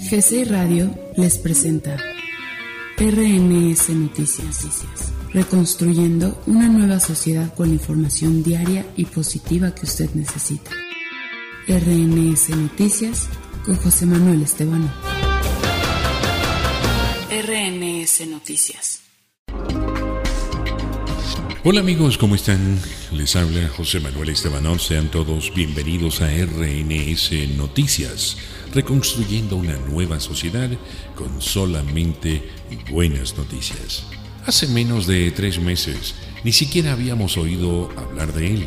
GCI Radio les presenta RNS Noticias, reconstruyendo una nueva sociedad con la información diaria y positiva que usted necesita. RNS Noticias con José Manuel Esteban. RNS Noticias. Hola amigos, ¿cómo están? Les habla José Manuel Estebanón. Sean todos bienvenidos a RNS Noticias, reconstruyendo una nueva sociedad con solamente buenas noticias. Hace menos de tres meses ni siquiera habíamos oído hablar de él,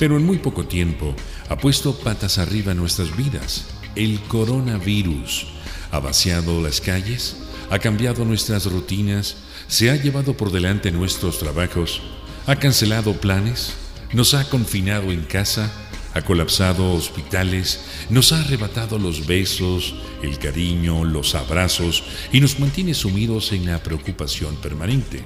pero en muy poco tiempo ha puesto patas arriba nuestras vidas. El coronavirus ha vaciado las calles, ha cambiado nuestras rutinas, se ha llevado por delante nuestros trabajos, ha cancelado planes, nos ha confinado en casa, ha colapsado hospitales, nos ha arrebatado los besos, el cariño, los abrazos y nos mantiene sumidos en la preocupación permanente.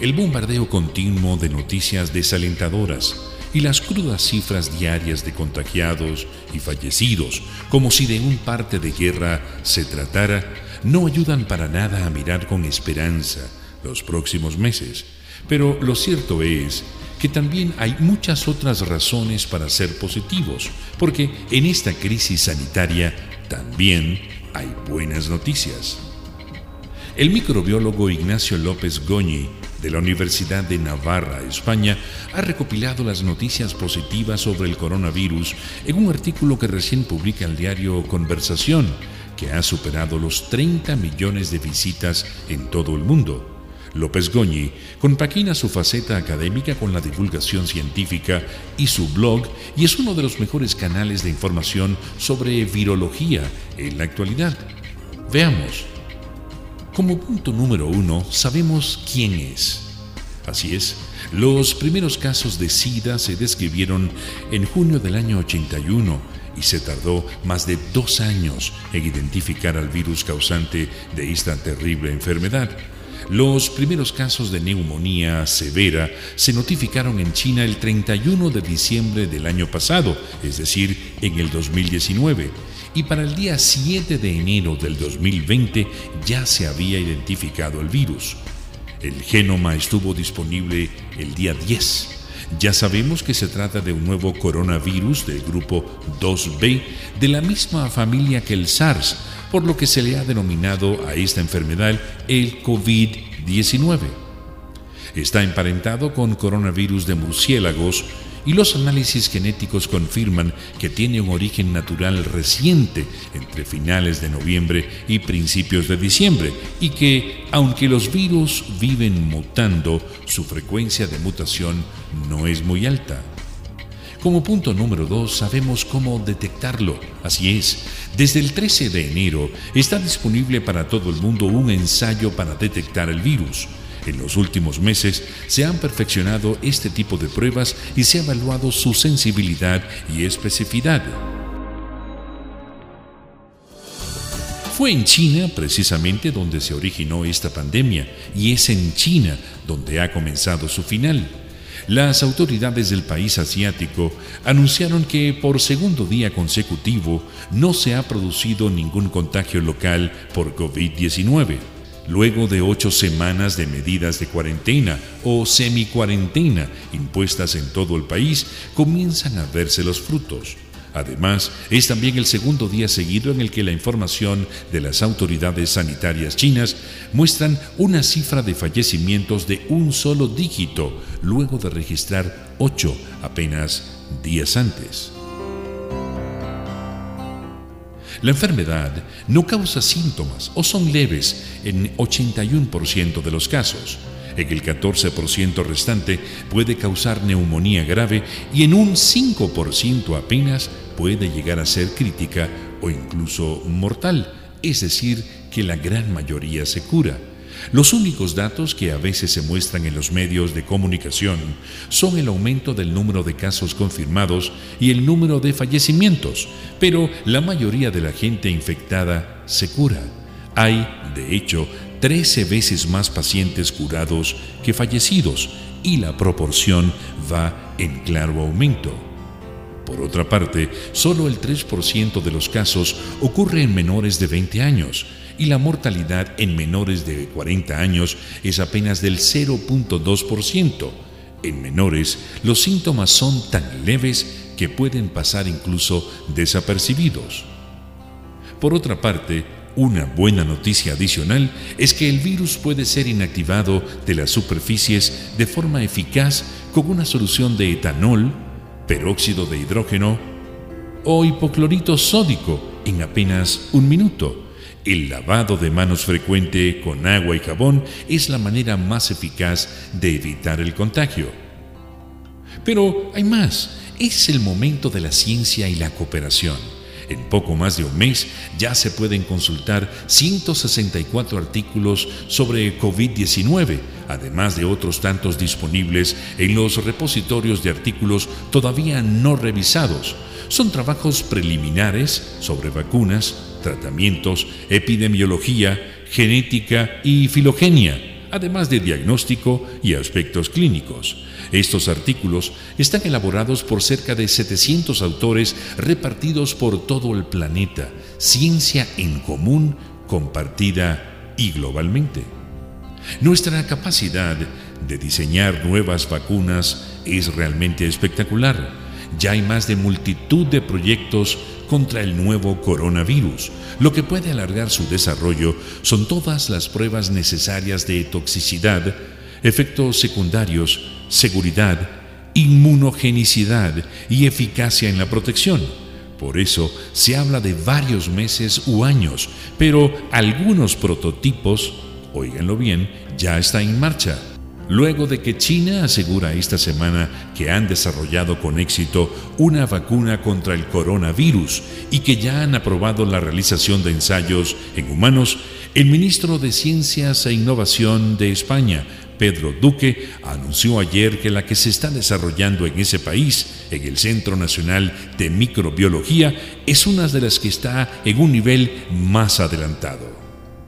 El bombardeo continuo de noticias desalentadoras y las crudas cifras diarias de contagiados y fallecidos, como si de un parte de guerra se tratara, no ayudan para nada a mirar con esperanza los próximos meses pero lo cierto es que también hay muchas otras razones para ser positivos, porque en esta crisis sanitaria también hay buenas noticias. El microbiólogo Ignacio López Goñi, de la Universidad de Navarra, España, ha recopilado las noticias positivas sobre el coronavirus en un artículo que recién publica el diario Conversación, que ha superado los 30 millones de visitas en todo el mundo. López Goñi compagina su faceta académica con la divulgación científica y su blog y es uno de los mejores canales de información sobre virología en la actualidad. Veamos. Como punto número uno, sabemos quién es. Así es, los primeros casos de SIDA se describieron en junio del año 81 y se tardó más de dos años en identificar al virus causante de esta terrible enfermedad. Los primeros casos de neumonía severa se notificaron en China el 31 de diciembre del año pasado, es decir, en el 2019, y para el día 7 de enero del 2020 ya se había identificado el virus. El genoma estuvo disponible el día 10. Ya sabemos que se trata de un nuevo coronavirus del grupo 2B de la misma familia que el SARS, por lo que se le ha denominado a esta enfermedad el COVID-19. Está emparentado con coronavirus de murciélagos y los análisis genéticos confirman que tiene un origen natural reciente entre finales de noviembre y principios de diciembre y que, aunque los virus viven mutando, su frecuencia de mutación no es muy alta. Como punto número 2, sabemos cómo detectarlo. Así es, desde el 13 de enero está disponible para todo el mundo un ensayo para detectar el virus. En los últimos meses se han perfeccionado este tipo de pruebas y se ha evaluado su sensibilidad y especificidad. Fue en China precisamente donde se originó esta pandemia y es en China donde ha comenzado su final las autoridades del país asiático anunciaron que por segundo día consecutivo no se ha producido ningún contagio local por COVID-19, luego de ocho semanas de medidas de cuarentena o semi-cuarentena impuestas en todo el país, comienzan a verse los frutos. Además, es también el segundo día seguido en el que la información de las autoridades sanitarias chinas muestran una cifra de fallecimientos de un solo dígito, luego de registrar ocho apenas días antes. La enfermedad no causa síntomas o son leves en 81% de los casos. En el 14% restante puede causar neumonía grave y en un 5% apenas puede llegar a ser crítica o incluso mortal, es decir, que la gran mayoría se cura. Los únicos datos que a veces se muestran en los medios de comunicación son el aumento del número de casos confirmados y el número de fallecimientos, pero la mayoría de la gente infectada se cura. Hay, de hecho, 13 veces más pacientes curados que fallecidos y la proporción va en claro aumento. Por otra parte, solo el 3% de los casos ocurre en menores de 20 años y la mortalidad en menores de 40 años es apenas del 0.2%. En menores, los síntomas son tan leves que pueden pasar incluso desapercibidos. Por otra parte, una buena noticia adicional es que el virus puede ser inactivado de las superficies de forma eficaz con una solución de etanol, peróxido de hidrógeno o hipoclorito sódico en apenas un minuto. El lavado de manos frecuente con agua y jabón es la manera más eficaz de evitar el contagio. Pero hay más, es el momento de la ciencia y la cooperación. En poco más de un mes ya se pueden consultar 164 artículos sobre COVID-19, además de otros tantos disponibles en los repositorios de artículos todavía no revisados. Son trabajos preliminares sobre vacunas, tratamientos, epidemiología, genética y filogenia, además de diagnóstico y aspectos clínicos. Estos artículos están elaborados por cerca de 700 autores repartidos por todo el planeta, ciencia en común, compartida y globalmente. Nuestra capacidad de diseñar nuevas vacunas es realmente espectacular. Ya hay más de multitud de proyectos contra el nuevo coronavirus. Lo que puede alargar su desarrollo son todas las pruebas necesarias de toxicidad, efectos secundarios, seguridad, inmunogenicidad y eficacia en la protección. Por eso se habla de varios meses u años, pero algunos prototipos, oíganlo bien, ya están en marcha. Luego de que China asegura esta semana que han desarrollado con éxito una vacuna contra el coronavirus y que ya han aprobado la realización de ensayos en humanos, el ministro de Ciencias e Innovación de España, Pedro Duque anunció ayer que la que se está desarrollando en ese país, en el Centro Nacional de Microbiología, es una de las que está en un nivel más adelantado.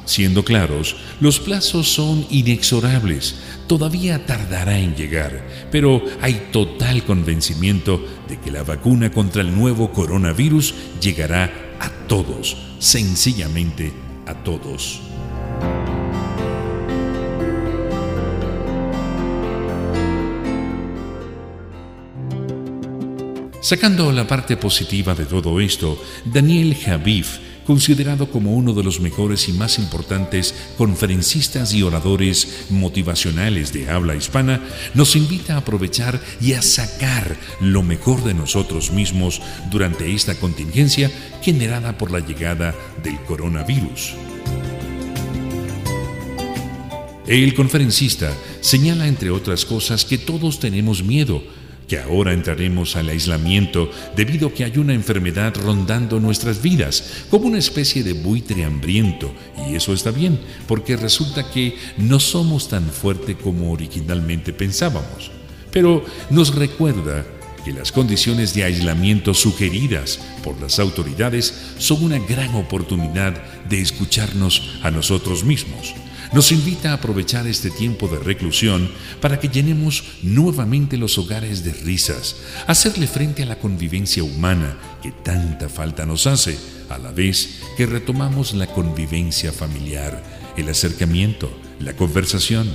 Siendo claros, los plazos son inexorables, todavía tardará en llegar, pero hay total convencimiento de que la vacuna contra el nuevo coronavirus llegará a todos, sencillamente a todos. Sacando la parte positiva de todo esto, Daniel Javif, considerado como uno de los mejores y más importantes conferencistas y oradores motivacionales de habla hispana, nos invita a aprovechar y a sacar lo mejor de nosotros mismos durante esta contingencia generada por la llegada del coronavirus. El conferencista señala, entre otras cosas, que todos tenemos miedo, que ahora entraremos al aislamiento debido a que hay una enfermedad rondando nuestras vidas, como una especie de buitre hambriento, y eso está bien, porque resulta que no somos tan fuertes como originalmente pensábamos. Pero nos recuerda que las condiciones de aislamiento sugeridas por las autoridades son una gran oportunidad de escucharnos a nosotros mismos nos invita a aprovechar este tiempo de reclusión para que llenemos nuevamente los hogares de risas, hacerle frente a la convivencia humana que tanta falta nos hace, a la vez que retomamos la convivencia familiar, el acercamiento, la conversación.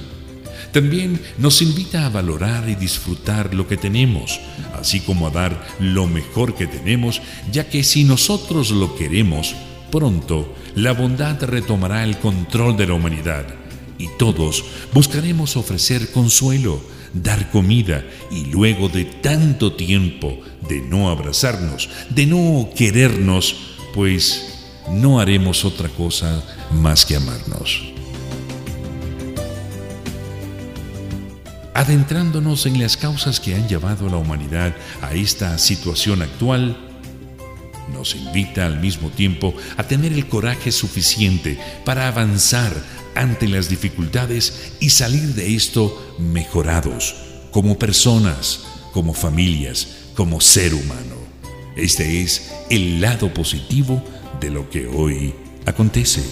También nos invita a valorar y disfrutar lo que tenemos, así como a dar lo mejor que tenemos, ya que si nosotros lo queremos, Pronto, la bondad retomará el control de la humanidad y todos buscaremos ofrecer consuelo, dar comida y luego de tanto tiempo de no abrazarnos, de no querernos, pues no haremos otra cosa más que amarnos. Adentrándonos en las causas que han llevado a la humanidad a esta situación actual, nos invita al mismo tiempo a tener el coraje suficiente para avanzar ante las dificultades y salir de esto mejorados, como personas, como familias, como ser humano. Este es el lado positivo de lo que hoy acontece.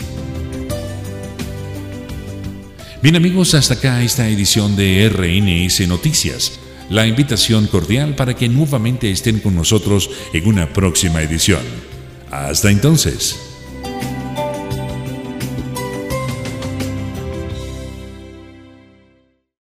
Bien amigos, hasta acá esta edición de RNS Noticias. La invitación cordial para que nuevamente estén con nosotros en una próxima edición. Hasta entonces.